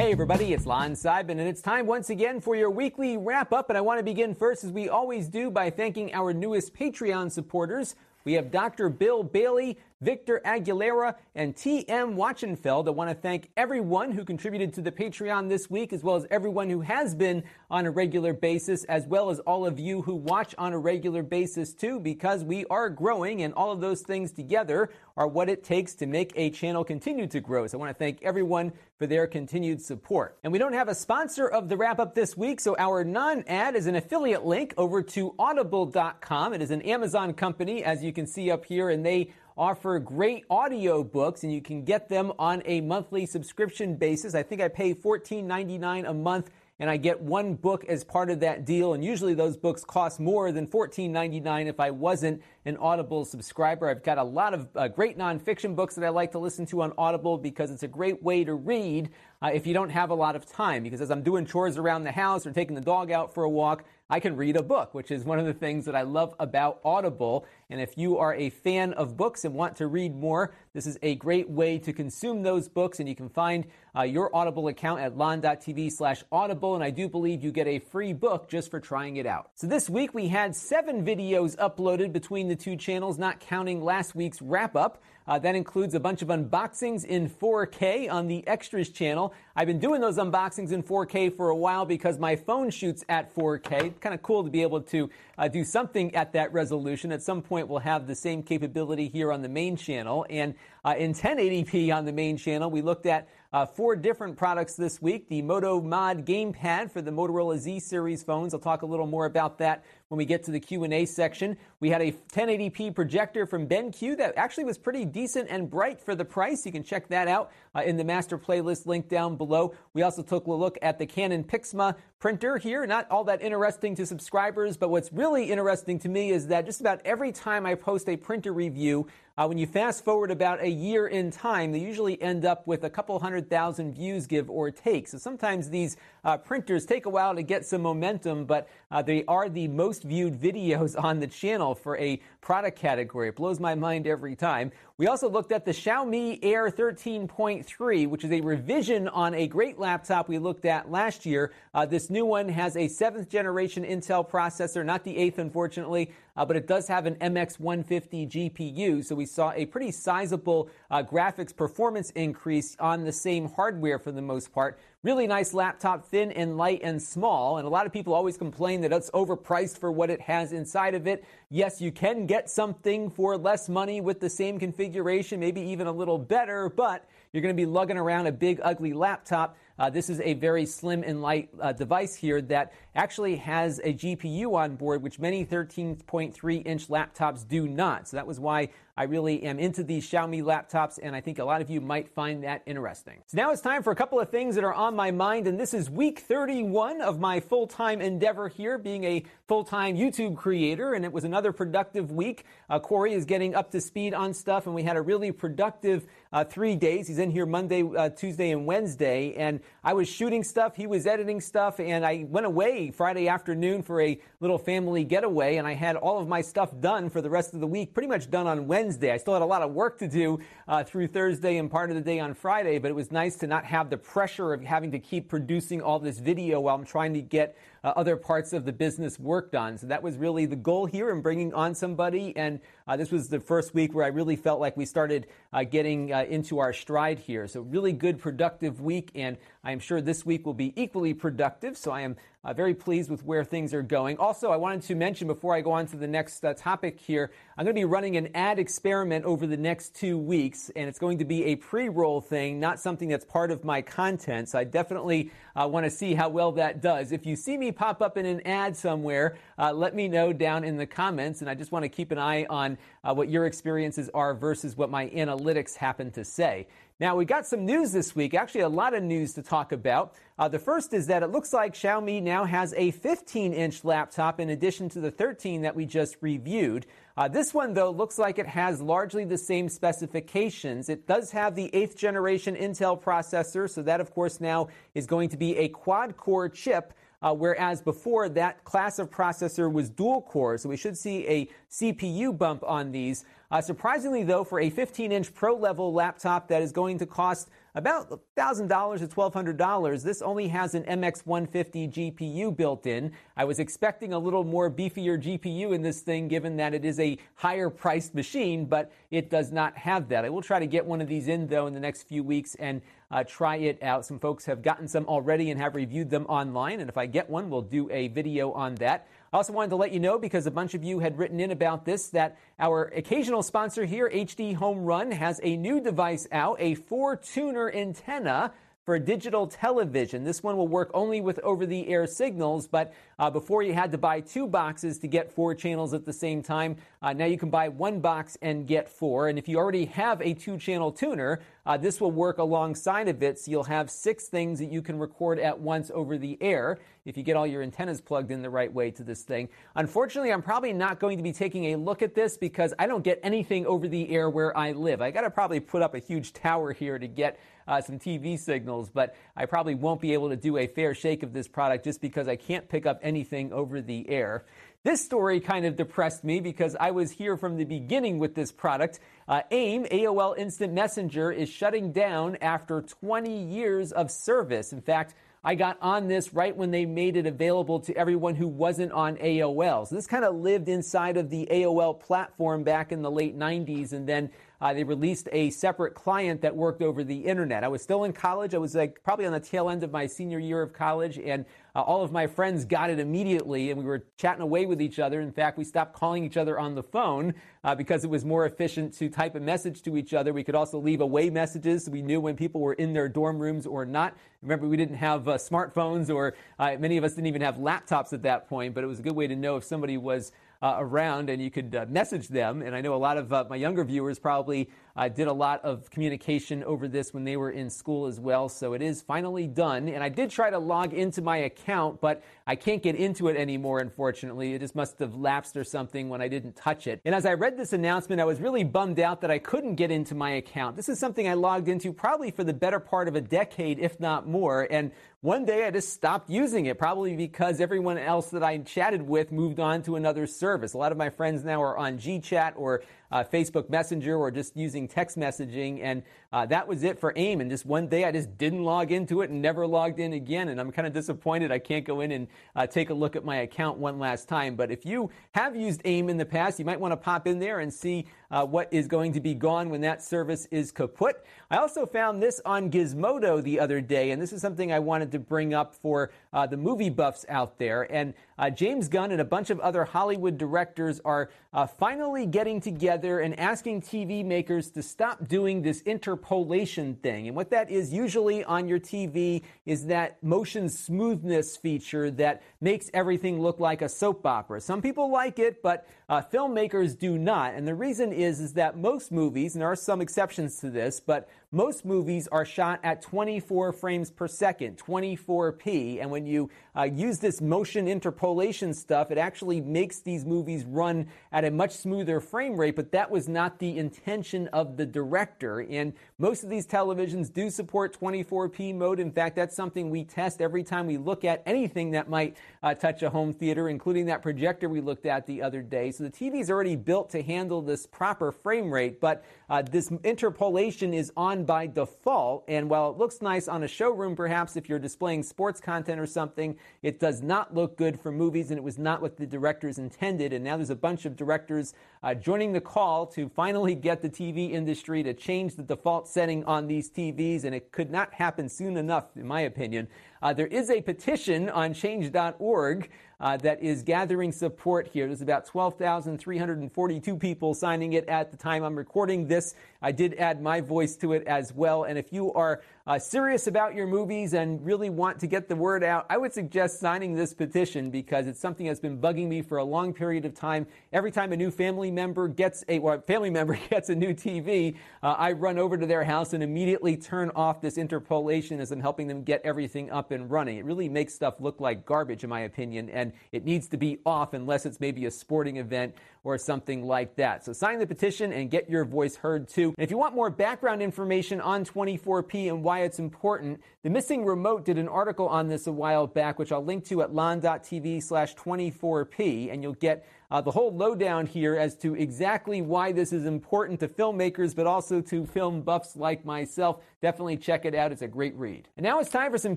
Hey everybody, it's Lon Seidman, and it's time once again for your weekly wrap up. And I want to begin first, as we always do, by thanking our newest Patreon supporters. We have Dr. Bill Bailey, Victor Aguilera, and T.M. Wachenfeld. I want to thank everyone who contributed to the Patreon this week, as well as everyone who has been on a regular basis, as well as all of you who watch on a regular basis too, because we are growing, and all of those things together are what it takes to make a channel continue to grow. So I want to thank everyone for their continued support. And we don't have a sponsor of the wrap up this week, so our non ad is an affiliate link over to audible.com. It is an Amazon company, as you can see up here, and they offer great audio books and you can get them on a monthly subscription basis. I think I pay $14.99 a month and I get one book as part of that deal. And usually those books cost more than $14.99 if I wasn't an Audible subscriber. I've got a lot of uh, great nonfiction books that I like to listen to on Audible because it's a great way to read uh, if you don't have a lot of time. Because as I'm doing chores around the house or taking the dog out for a walk, I can read a book, which is one of the things that I love about Audible. And if you are a fan of books and want to read more, this is a great way to consume those books. And you can find uh, your Audible account at lon.tv slash audible. And I do believe you get a free book just for trying it out. So this week we had seven videos uploaded between the two channels, not counting last week's wrap up. Uh, that includes a bunch of unboxings in 4K on the Extras channel. I've been doing those unboxings in 4K for a while because my phone shoots at 4K. Kind of cool to be able to uh, do something at that resolution. At some point, we'll have the same capability here on the main channel. And uh, in 1080p on the main channel, we looked at uh, four different products this week. The Moto Mod gamepad for the Motorola Z series phones. I'll talk a little more about that when we get to the Q&A section. We had a 1080p projector from BenQ that actually was pretty decent and bright for the price. You can check that out uh, in the master playlist link down below. We also took a look at the Canon Pixma printer here. Not all that interesting to subscribers, but what's really interesting to me is that just about every time I post a printer review, uh, when you fast forward about a year in time, they usually end up with a couple hundred thousand views, give or take. So sometimes these uh, printers take a while to get some momentum, but uh, they are the most viewed videos on the channel for a product category. It blows my mind every time. We also looked at the Xiaomi Air 13.3, which is a revision on a great laptop we looked at last year. Uh, this new one has a seventh generation Intel processor, not the eighth, unfortunately, uh, but it does have an MX150 GPU. So we saw a pretty sizable uh, graphics performance increase on the same hardware for the most part. Really nice laptop, thin and light and small. And a lot of people always complain that it's overpriced for what it has inside of it. Yes, you can get something for less money with the same configuration, maybe even a little better, but you're going to be lugging around a big, ugly laptop. Uh, this is a very slim and light uh, device here that actually has a GPU on board, which many 13.3 inch laptops do not. So that was why I really am into these Xiaomi laptops, and I think a lot of you might find that interesting. So now it's time for a couple of things that are on my mind, and this is week 31 of my full time endeavor here, being a full time YouTube creator, and it was another productive week. Uh, Corey is getting up to speed on stuff, and we had a really productive uh, three days. He's in here Monday, uh, Tuesday, and Wednesday, and I was shooting stuff, he was editing stuff, and I went away Friday afternoon for a little family getaway, and I had all of my stuff done for the rest of the week, pretty much done on Wednesday. I still had a lot of work to do uh, through Thursday and part of the day on Friday, but it was nice to not have the pressure of having to keep producing all this video while I'm trying to get uh, other parts of the business worked on. So that was really the goal here in bringing on somebody. And uh, this was the first week where I really felt like we started uh, getting uh, into our stride here. So really good, productive week. And I am sure this week will be equally productive. So I am uh, very pleased with where things are going. Also, I wanted to mention before I go on to the next uh, topic here, I'm going to be running an ad experiment over the next two weeks, and it's going to be a pre roll thing, not something that's part of my content. So I definitely uh, want to see how well that does. If you see me pop up in an ad somewhere, uh, let me know down in the comments. And I just want to keep an eye on uh, what your experiences are versus what my analytics happen to say. Now, we got some news this week, actually, a lot of news to talk about. Uh, the first is that it looks like Xiaomi now has a 15 inch laptop in addition to the 13 that we just reviewed. Uh, this one, though, looks like it has largely the same specifications. It does have the eighth generation Intel processor, so that, of course, now is going to be a quad core chip. Uh, whereas before that class of processor was dual core, so we should see a CPU bump on these. Uh, surprisingly, though, for a 15 inch pro level laptop that is going to cost about $1,000 to $1,200, this only has an MX150 GPU built in. I was expecting a little more beefier GPU in this thing, given that it is a higher priced machine, but it does not have that. I will try to get one of these in, though, in the next few weeks and uh, try it out. Some folks have gotten some already and have reviewed them online, and if I get one, we'll do a video on that. I also wanted to let you know, because a bunch of you had written in about this, that our occasional sponsor here, HD Home Run, has a new device out, a four tuner antenna for digital television. This one will work only with over the air signals, but uh, before you had to buy two boxes to get four channels at the same time. Uh, now you can buy one box and get four. And if you already have a two channel tuner, uh, this will work alongside of it. So you'll have six things that you can record at once over the air if you get all your antennas plugged in the right way to this thing. Unfortunately, I'm probably not going to be taking a look at this because I don't get anything over the air where I live. I got to probably put up a huge tower here to get uh, some TV signals, but I probably won't be able to do a fair shake of this product just because I can't pick up anything over the air. This story kind of depressed me because I was here from the beginning with this product. Uh, AIM, AOL Instant Messenger, is shutting down after 20 years of service. In fact, I got on this right when they made it available to everyone who wasn't on AOL. So this kind of lived inside of the AOL platform back in the late 90s, and then uh, they released a separate client that worked over the internet. I was still in college. I was like probably on the tail end of my senior year of college, and uh, all of my friends got it immediately, and we were chatting away with each other. In fact, we stopped calling each other on the phone uh, because it was more efficient to type a message to each other. We could also leave away messages. So we knew when people were in their dorm rooms or not. Remember, we didn't have uh, smartphones, or uh, many of us didn't even have laptops at that point, but it was a good way to know if somebody was around and you could uh, message them. And I know a lot of uh, my younger viewers probably uh, did a lot of communication over this when they were in school as well. So it is finally done. And I did try to log into my account, but I can't get into it anymore, unfortunately. It just must have lapsed or something when I didn't touch it. And as I read this announcement, I was really bummed out that I couldn't get into my account. This is something I logged into probably for the better part of a decade, if not more. And one day I just stopped using it, probably because everyone else that I chatted with moved on to another service. A lot of my friends now are on GChat or uh, Facebook Messenger or just using text messaging. And uh, that was it for AIM. And just one day I just didn't log into it and never logged in again. And I'm kind of disappointed I can't go in and uh, take a look at my account one last time. But if you have used AIM in the past, you might want to pop in there and see uh, what is going to be gone when that service is kaput. I also found this on Gizmodo the other day, and this is something I wanted to bring up for uh, the movie buffs out there. And uh, James Gunn and a bunch of other Hollywood directors are uh, finally getting together and asking TV makers to stop doing this interpolation thing. And what that is usually on your TV is that motion smoothness feature that makes everything look like a soap opera. Some people like it, but uh, filmmakers do not. And the reason is, is that most movies, and there are some exceptions to this, but most movies are shot at 24 frames per second, 24p. And when you uh, use this motion interpolation stuff, it actually makes these movies run at a much smoother frame rate, but that was not the intention of the director. And most of these televisions do support 24p mode. In fact, that's something we test every time we look at anything that might uh, touch a home theater, including that projector we looked at the other day. So the TV is already built to handle this proper frame rate, but uh, this interpolation is on by default. And while it looks nice on a showroom, perhaps if you're displaying sports content or something, it does not look good for movies, and it was not what the directors intended. And now there's a bunch of directors uh, joining the call to finally get the TV industry to change the default setting on these TVs, and it could not happen soon enough, in my opinion. Uh, there is a petition on change.org uh, that is gathering support here. There's about 12,342 people signing it at the time I'm recording this. I did add my voice to it as well. And if you are uh, serious about your movies and really want to get the word out, I would suggest signing this petition because it's something that's been bugging me for a long period of time. Every time a new family member gets a well, family member gets a new TV, uh, I run over to their house and immediately turn off this interpolation as I'm helping them get everything up and running. It really makes stuff look like garbage, in my opinion, and it needs to be off unless it's maybe a sporting event or something like that. So sign the petition and get your voice heard too. And if you want more background information on 24P and why it's important, the Missing Remote did an article on this a while back, which I'll link to at lon.tv slash 24P, and you'll get uh, the whole lowdown here as to exactly why this is important to filmmakers, but also to film buffs like myself. Definitely check it out. It's a great read. And now it's time for some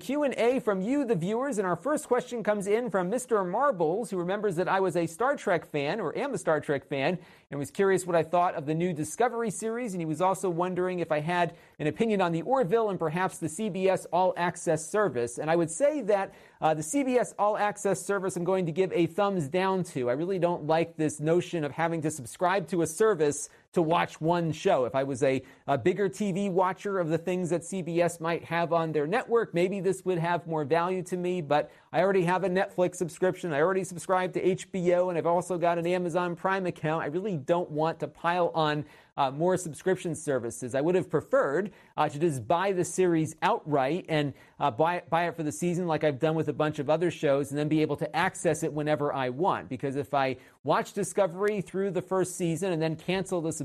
Q&A from you, the viewers. And our first question comes in from Mr. Marbles, who remembers that I was a Star Trek fan, or am a Star Trek fan, and was curious what I thought of the new Discovery series. And he was also wondering if I had an opinion on the Orville and perhaps the CBS All Access service. And I would say that uh, the CBS All Access service I'm going to give a thumbs down to. I really don't like this notion of having to subscribe to a service to watch one show. If I was a, a, bigger TV watcher of the things that CBS might have on their network, maybe this would have more value to me, but I already have a Netflix subscription. I already subscribe to HBO, and I've also got an Amazon Prime account. I really don't want to pile on uh, more subscription services. I would have preferred uh, to just buy the series outright and uh, buy, buy it for the season like I've done with a bunch of other shows and then be able to access it whenever I want. Because if I watch Discovery through the first season and then cancel the subscription,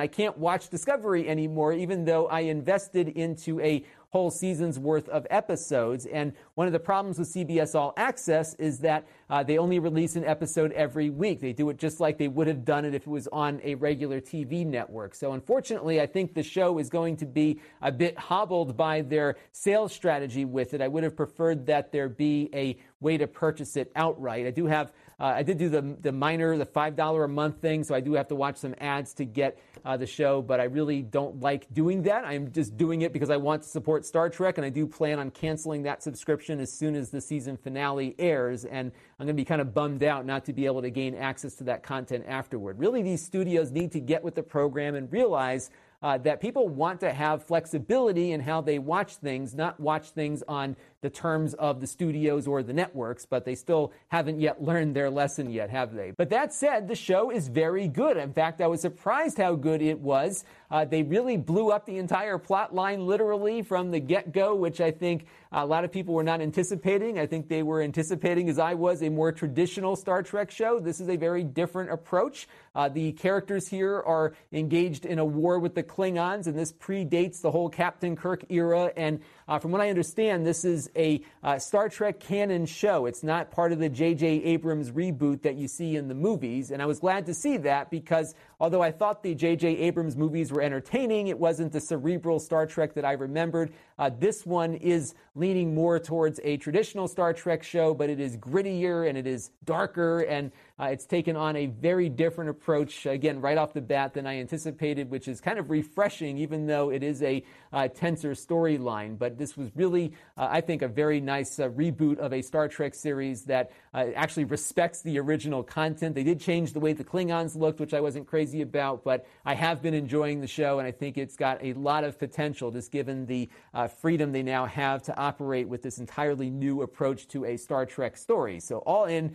I can't watch Discovery anymore, even though I invested into a whole season's worth of episodes. And one of the problems with CBS All Access is that uh, they only release an episode every week. They do it just like they would have done it if it was on a regular TV network. So unfortunately, I think the show is going to be a bit hobbled by their sales strategy with it. I would have preferred that there be a way to purchase it outright. I do have, uh, I did do the, the minor, the $5 a month thing, so I do have to watch some ads to get uh, the show, but I really don't like doing that. I'm just doing it because I want to support Star Trek, and I do plan on canceling that subscription as soon as the season finale airs, and I'm going to be kind of bummed out not to be able to gain access to that content afterward. Really, these studios need to get with the program and realize uh, that people want to have flexibility in how they watch things, not watch things on the terms of the studios or the networks, but they still haven't yet learned their lesson yet, have they? But that said, the show is very good. In fact, I was surprised how good it was. Uh, they really blew up the entire plot line literally from the get go, which I think a lot of people were not anticipating. I think they were anticipating, as I was, a more traditional Star Trek show. This is a very different approach. Uh, the characters here are engaged in a war with the Klingons, and this predates the whole Captain Kirk era. And uh, from what I understand, this is a uh, Star Trek canon show. It's not part of the J.J. Abrams reboot that you see in the movies. And I was glad to see that because although I thought the J.J. Abrams movies were entertaining, it wasn't the cerebral Star Trek that I remembered. Uh, this one is leaning more towards a traditional Star Trek show, but it is grittier and it is darker and uh, it's taken on a very different approach, again, right off the bat than I anticipated, which is kind of refreshing, even though it is a uh, tenser storyline. But this was really, uh, I think, a very nice uh, reboot of a Star Trek series that uh, actually respects the original content. They did change the way the Klingons looked, which I wasn't crazy about, but I have been enjoying the show, and I think it's got a lot of potential, just given the uh, freedom they now have to operate with this entirely new approach to a Star Trek story. So, all in,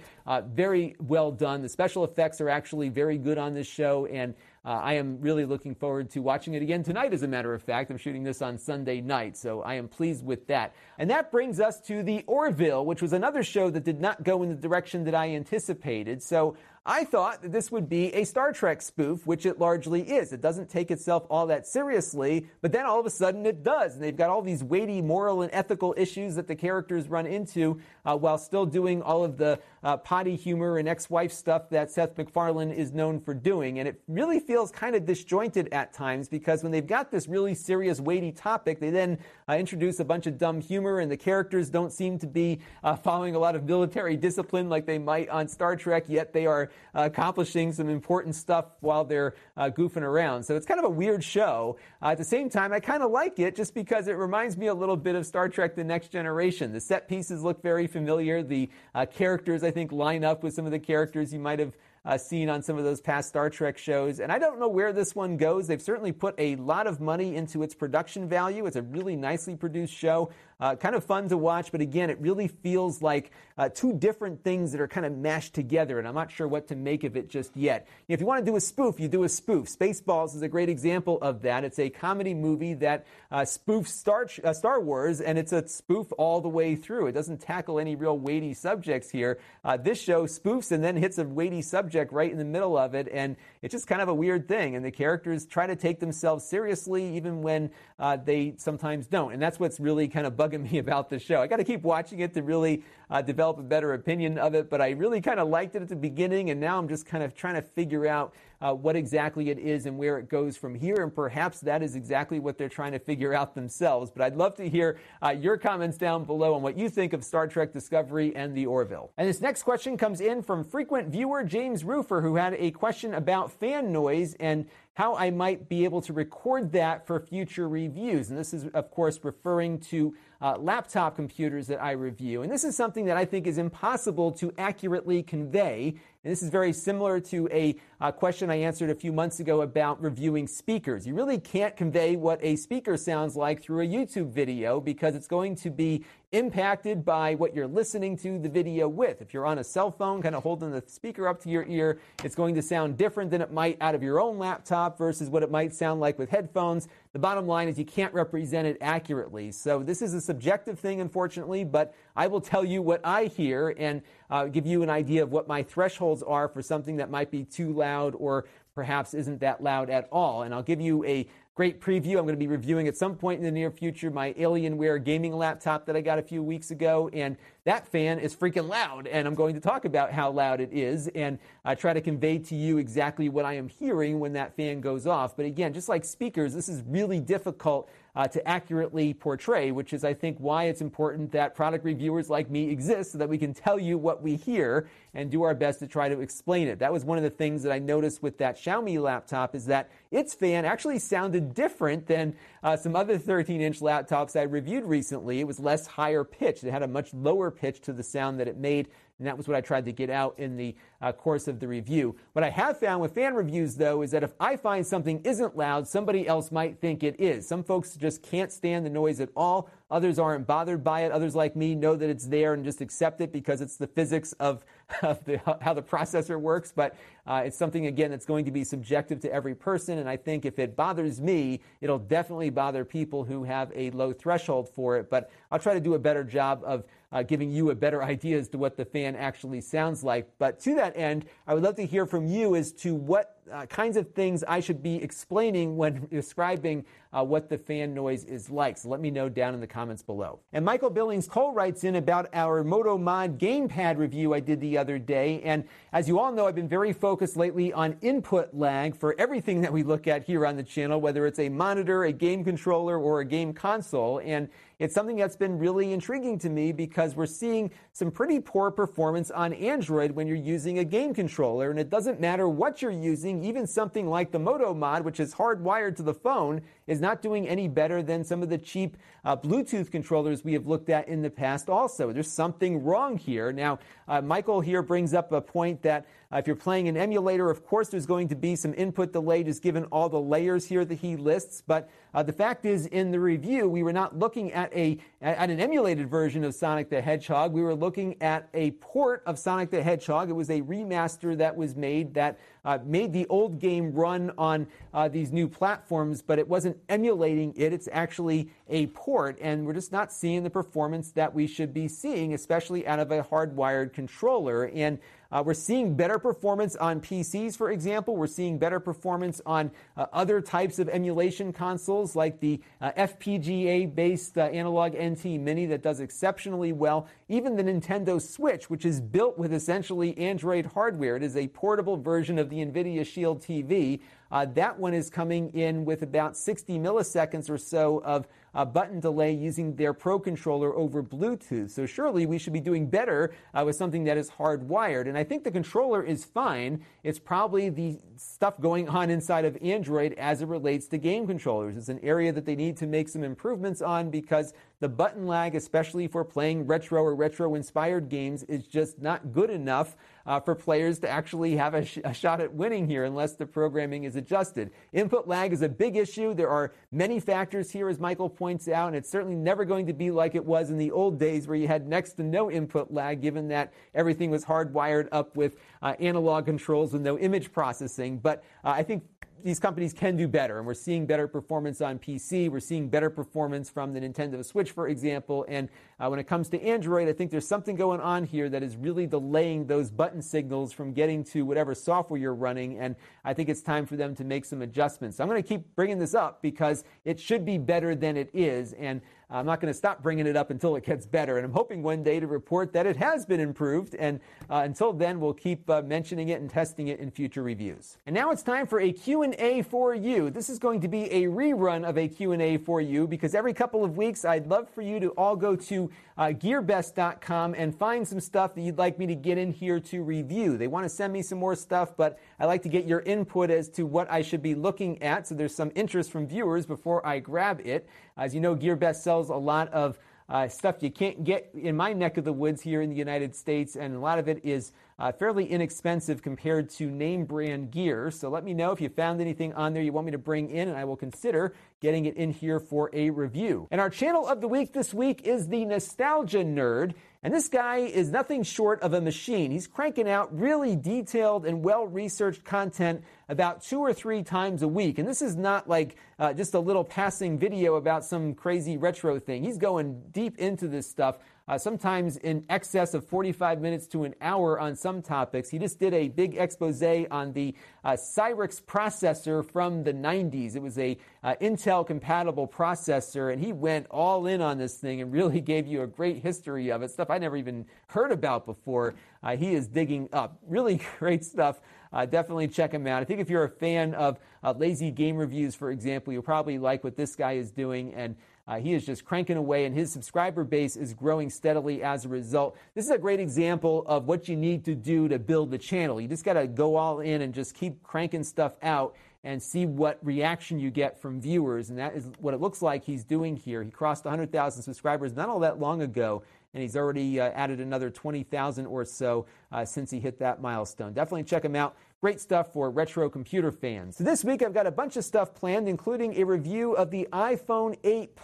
very well done. The special effects are actually very good on this show, and uh, I am really looking forward to watching it again tonight, as a matter of fact. I'm shooting this on Sunday night, so I am pleased with that. And that brings us to The Orville, which was another show that did not go in the direction that I anticipated. So I thought that this would be a Star Trek spoof, which it largely is. It doesn't take itself all that seriously, but then all of a sudden it does. And they've got all these weighty moral and ethical issues that the characters run into uh, while still doing all of the uh, potty humor and ex wife stuff that Seth MacFarlane is known for doing. And it really feels kind of disjointed at times because when they've got this really serious, weighty topic, they then uh, introduce a bunch of dumb humor, and the characters don't seem to be uh, following a lot of military discipline like they might on Star Trek, yet they are uh, accomplishing some important stuff while they're uh, goofing around. So it's kind of a weird show. Uh, at the same time, I kind of like it just because it reminds me a little bit of Star Trek The Next Generation. The set pieces look very familiar. The uh, characters, I think, line up with some of the characters you might have uh, seen on some of those past Star Trek shows. And I don't know where this one goes. They've certainly put a lot of money into its production value. It's a really nicely produced show. Uh, kind of fun to watch, but again, it really feels like uh, two different things that are kind of mashed together, and I'm not sure what to make of it just yet. If you want to do a spoof, you do a spoof. Spaceballs is a great example of that. It's a comedy movie that uh, spoofs Star, uh, Star Wars, and it's a spoof all the way through. It doesn't tackle any real weighty subjects here. Uh, this show spoofs and then hits a weighty subject right in the middle of it, and it's just kind of a weird thing. And the characters try to take themselves seriously, even when uh, they sometimes don't. And that's what's really kind of bugging me about the show. I got to keep watching it to really uh, develop a better opinion of it, but I really kind of liked it at the beginning, and now I'm just kind of trying to figure out uh, what exactly it is and where it goes from here. And perhaps that is exactly what they're trying to figure out themselves. But I'd love to hear uh, your comments down below on what you think of Star Trek Discovery and the Orville. And this next question comes in from frequent viewer James Roofer, who had a question about fan noise and how I might be able to record that for future reviews. And this is, of course, referring to uh, laptop computers that I review. And this is something that I think is impossible to accurately convey and this is very similar to a uh, question I answered a few months ago about reviewing speakers. You really can't convey what a speaker sounds like through a YouTube video because it's going to be impacted by what you're listening to the video with. If you're on a cell phone, kind of holding the speaker up to your ear, it's going to sound different than it might out of your own laptop versus what it might sound like with headphones. The bottom line is you can't represent it accurately. So this is a subjective thing, unfortunately, but I will tell you what I hear and uh, give you an idea of what my thresholds are for something that might be too loud or perhaps isn't that loud at all. And I'll give you a great preview. I'm going to be reviewing at some point in the near future my Alienware gaming laptop that I got a few weeks ago. And that fan is freaking loud. And I'm going to talk about how loud it is and uh, try to convey to you exactly what I am hearing when that fan goes off. But again, just like speakers, this is really difficult uh, to accurately portray, which is, I think, why it's important that product reviewers like me exist so that we can tell you what we hear and do our best to try to explain it. That was one of the things that I noticed with that Xiaomi laptop is that its fan actually sounded different than uh, some other 13 inch laptops I reviewed recently. It was less higher pitched. It had a much lower pitch to the sound that it made and that was what I tried to get out in the uh, course of the review. What I have found with fan reviews, though, is that if I find something isn't loud, somebody else might think it is. Some folks just can't stand the noise at all. Others aren't bothered by it. Others, like me, know that it's there and just accept it because it's the physics of, of the, how the processor works. But uh, it's something, again, that's going to be subjective to every person. And I think if it bothers me, it'll definitely bother people who have a low threshold for it. But I'll try to do a better job of uh, giving you a better idea as to what the fan actually sounds like. But to that end, I would love to hear from you as to what uh, kinds of things I should be explaining when describing uh, what the fan noise is like. So let me know down in the comments below. And Michael Billings Cole writes in about our Moto Mod gamepad review I did the other day. And as you all know, I've been very focused lately on input lag for everything that we look at here on the channel, whether it's a monitor, a game controller, or a game console. And it's something that's been really intriguing to me because we're seeing some pretty poor performance on Android when you're using a game controller. And it doesn't matter what you're using, even something like the Moto Mod, which is hardwired to the phone, is not doing any better than some of the cheap uh, Bluetooth controllers we have looked at in the past also. There's something wrong here. Now, uh, Michael here brings up a point that uh, if you're playing an emulator, of course, there's going to be some input delay just given all the layers here that he lists. But uh, the fact is, in the review, we were not looking at a at an emulated version of Sonic the Hedgehog. We were looking at a port of Sonic the Hedgehog. It was a remaster that was made that uh, made the old game run on uh, these new platforms, but it wasn't emulating it. It's actually a port, and we're just not seeing the performance that we should be seeing, especially out of a hardwired controller. And uh, we're seeing better performance on PCs, for example. We're seeing better performance on uh, other types of emulation consoles like the uh, FPGA based uh, Analog NT Mini that does exceptionally well. Even the Nintendo Switch, which is built with essentially Android hardware, it is a portable version of the NVIDIA Shield TV. Uh, that one is coming in with about 60 milliseconds or so of uh, button delay using their Pro controller over Bluetooth. So surely we should be doing better uh, with something that is hardwired. And I think the controller is fine. It's probably the stuff going on inside of Android as it relates to game controllers. It's an area that they need to make some improvements on because the button lag, especially for playing retro or retro inspired games, is just not good enough uh, for players to actually have a, sh- a, shot at winning here unless the programming is adjusted. Input lag is a big issue. There are many factors here, as Michael points out, and it's certainly never going to be like it was in the old days where you had next to no input lag, given that everything was hardwired up with uh, analog controls with no image processing. But uh, I think these companies can do better, and we're seeing better performance on PC. We're seeing better performance from the Nintendo Switch, for example. And uh, when it comes to Android, I think there's something going on here that is really delaying those button signals from getting to whatever software you're running. And I think it's time for them to make some adjustments. So I'm going to keep bringing this up because it should be better than it is. And I'm not going to stop bringing it up until it gets better. And I'm hoping one day to report that it has been improved. And uh, until then, we'll keep uh, mentioning it and testing it in future reviews. And now it's time for a Q&A for you. This is going to be a rerun of a Q&A for you because every couple of weeks, I'd love for you to all go to uh, gearbest.com and find some stuff that you'd like me to get in here to review. They want to send me some more stuff, but I like to get your input as to what I should be looking at. So there's some interest from viewers before I grab it. As you know, GearBest sells a lot of uh, stuff you can't get in my neck of the woods here in the United States, and a lot of it is uh, fairly inexpensive compared to name brand gear. So let me know if you found anything on there you want me to bring in, and I will consider getting it in here for a review. And our channel of the week this week is the Nostalgia Nerd. And this guy is nothing short of a machine. He's cranking out really detailed and well researched content about two or three times a week. And this is not like uh, just a little passing video about some crazy retro thing. He's going deep into this stuff uh, sometimes in excess of 45 minutes to an hour on some topics. He just did a big expose on the uh, Cyrix processor from the 90s. It was a uh, Intel compatible processor, and he went all in on this thing and really gave you a great history of it, stuff I never even heard about before. Uh, he is digging up. Really great stuff. Uh, definitely check him out. I think if you're a fan of uh, lazy game reviews, for example, you'll probably like what this guy is doing. And uh, he is just cranking away, and his subscriber base is growing steadily as a result. This is a great example of what you need to do to build the channel. You just got to go all in and just keep cranking stuff out and see what reaction you get from viewers. And that is what it looks like he's doing here. He crossed 100,000 subscribers not all that long ago, and he's already uh, added another 20,000 or so uh, since he hit that milestone. Definitely check him out. Great stuff for retro computer fans. So this week I've got a bunch of stuff planned, including a review of the iPhone 8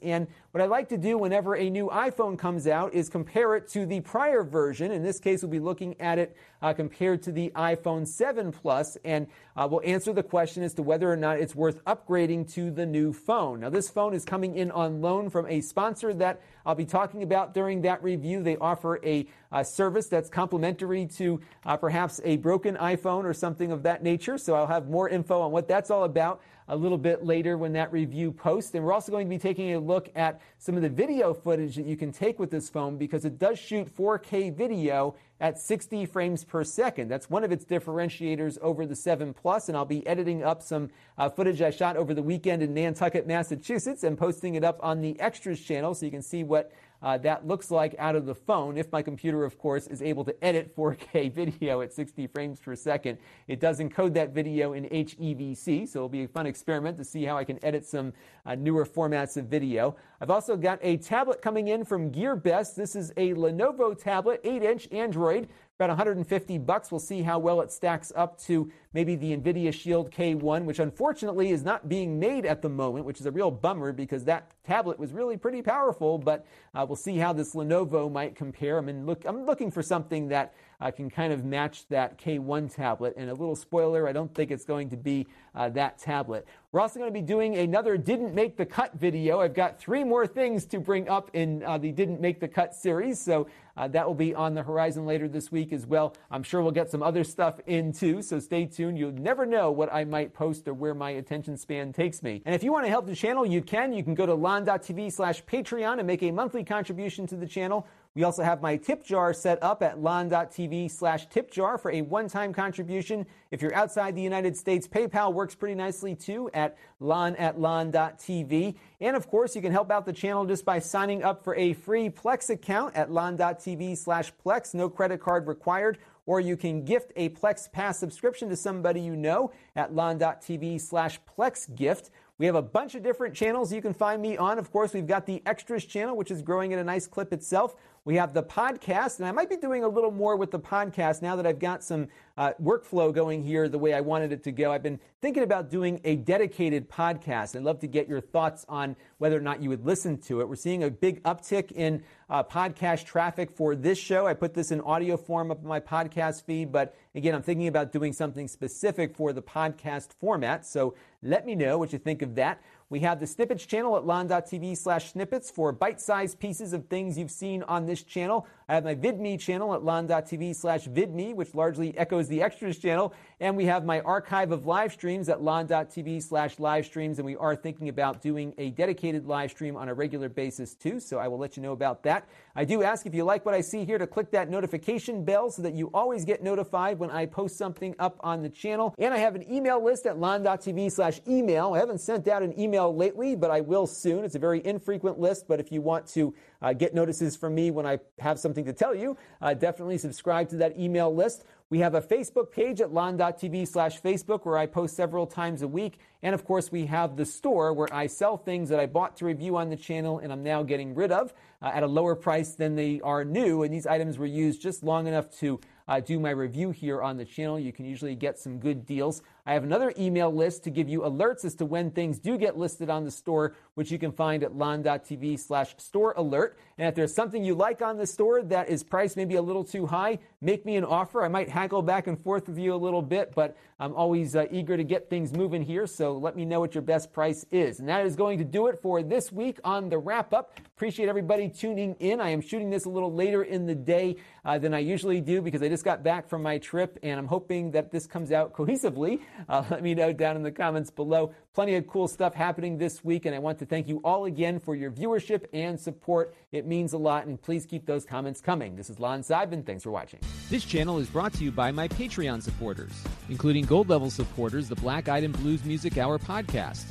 And what I like to do whenever a new iPhone comes out is compare it to the prior version. In this case, we'll be looking at it uh, compared to the iPhone 7 Plus, and uh, we'll answer the question as to whether or not it's worth upgrading to the new phone. Now, this phone is coming in on loan from a sponsor that I'll be talking about during that review. They offer a, service that's complementary to uh, perhaps a broken iPhone or something of that nature. So I'll have more info on what that's all about a little bit later when that review posts. And we're also going to be taking a look at some of the video footage that you can take with this phone because it does shoot 4K video at 60 frames per second. That's one of its differentiators over the 7 Plus, and I'll be editing up some uh, footage I shot over the weekend in Nantucket, Massachusetts, and posting it up on the Extras channel so you can see what uh, that looks like out of the phone. If my computer, of course, is able to edit 4K video at 60 frames per second, it does encode that video in HEVC, so it'll be a fun experiment to see how I can edit some uh, newer formats of video. I've also got a tablet coming in from GearBest. This is a Lenovo tablet, 8 inch Android about 150 bucks. We'll see how well it stacks up to maybe the NVIDIA Shield K1, which unfortunately is not being made at the moment, which is a real bummer because that tablet was really pretty powerful. But uh, we'll see how this Lenovo might compare. I mean, look, I'm looking for something that uh, can kind of match that K1 tablet. And a little spoiler, I don't think it's going to be uh, that tablet. We're also going to be doing another Didn't Make the Cut video. I've got three more things to bring up in uh, the Didn't Make the Cut series. So uh, that will be on the horizon later this week as well. I'm sure we'll get some other stuff in too. So stay tuned. You'll never know what I might post or where my attention span takes me. And if you want to help the channel, you can. You can go to lon.tv slash Patreon and make a monthly contribution to the channel. We also have my tip jar set up at lon.tv slash tip jar for a one-time contribution. If you're outside the United States, PayPal works pretty nicely too at lon at lon.tv. And of course, you can help out the channel just by signing up for a free Plex account at lon.tv slash Plex. No credit card required. Or you can gift a Plex Pass subscription to somebody you know at lon.tv slash Plex gift. We have a bunch of different channels you can find me on. Of course, we've got the Extras channel, which is growing at a nice clip itself. We have the podcast, and I might be doing a little more with the podcast now that I've got some uh, workflow going here the way I wanted it to go. I've been thinking about doing a dedicated podcast. I'd love to get your thoughts on whether or not you would listen to it. We're seeing a big uptick in uh, podcast traffic for this show. I put this in audio form up in my podcast feed, but again, I'm thinking about doing something specific for the podcast format. So let me know what you think of that. We have the Snippets channel at lon.tv slash snippets for bite-sized pieces of things you've seen on this channel. I have my VidMe channel at lon.tv slash vidme, which largely echoes the Extras channel. And we have my archive of live streams at lon.tv slash live streams. And we are thinking about doing a dedicated live stream on a regular basis too. So I will let you know about that. I do ask if you like what I see here to click that notification bell so that you always get notified when I post something up on the channel. And I have an email list at lon.tv slash email. I haven't sent out an email lately, but I will soon. It's a very infrequent list, but if you want to uh, get notices from me when I have something to tell you, uh, definitely subscribe to that email list. We have a Facebook page at lon.tv slash Facebook where I post several times a week. And of course, we have the store where I sell things that I bought to review on the channel and I'm now getting rid of uh, at a lower price than they are new. And these items were used just long enough to uh, do my review here on the channel. You can usually get some good deals. I have another email list to give you alerts as to when things do get listed on the store, which you can find at lon.tv slash store alert. And if there's something you like on the store that is priced maybe a little too high, make me an offer. I might haggle back and forth with you a little bit, but I'm always uh, eager to get things moving here. So let me know what your best price is. And that is going to do it for this week on the wrap up. Appreciate everybody tuning in. I am shooting this a little later in the day uh, than I usually do because I just got back from my trip and I'm hoping that this comes out cohesively. Uh, let me know down in the comments below. Plenty of cool stuff happening this week, and I want to thank you all again for your viewership and support. It means a lot, and please keep those comments coming. This is Lon Seidman. Thanks for watching. This channel is brought to you by my Patreon supporters, including gold level supporters, the Black Eyed and Blues Music Hour podcast,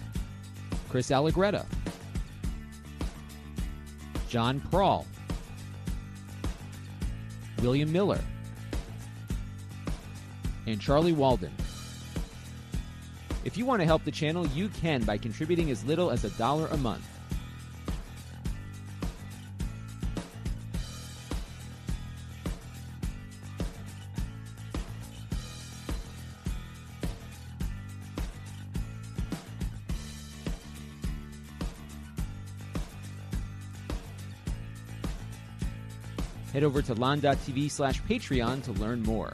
Chris Allegretta, John Prawl, William Miller, and Charlie Walden. If you want to help the channel, you can by contributing as little as a dollar a month. Head over to lon.tv slash Patreon to learn more.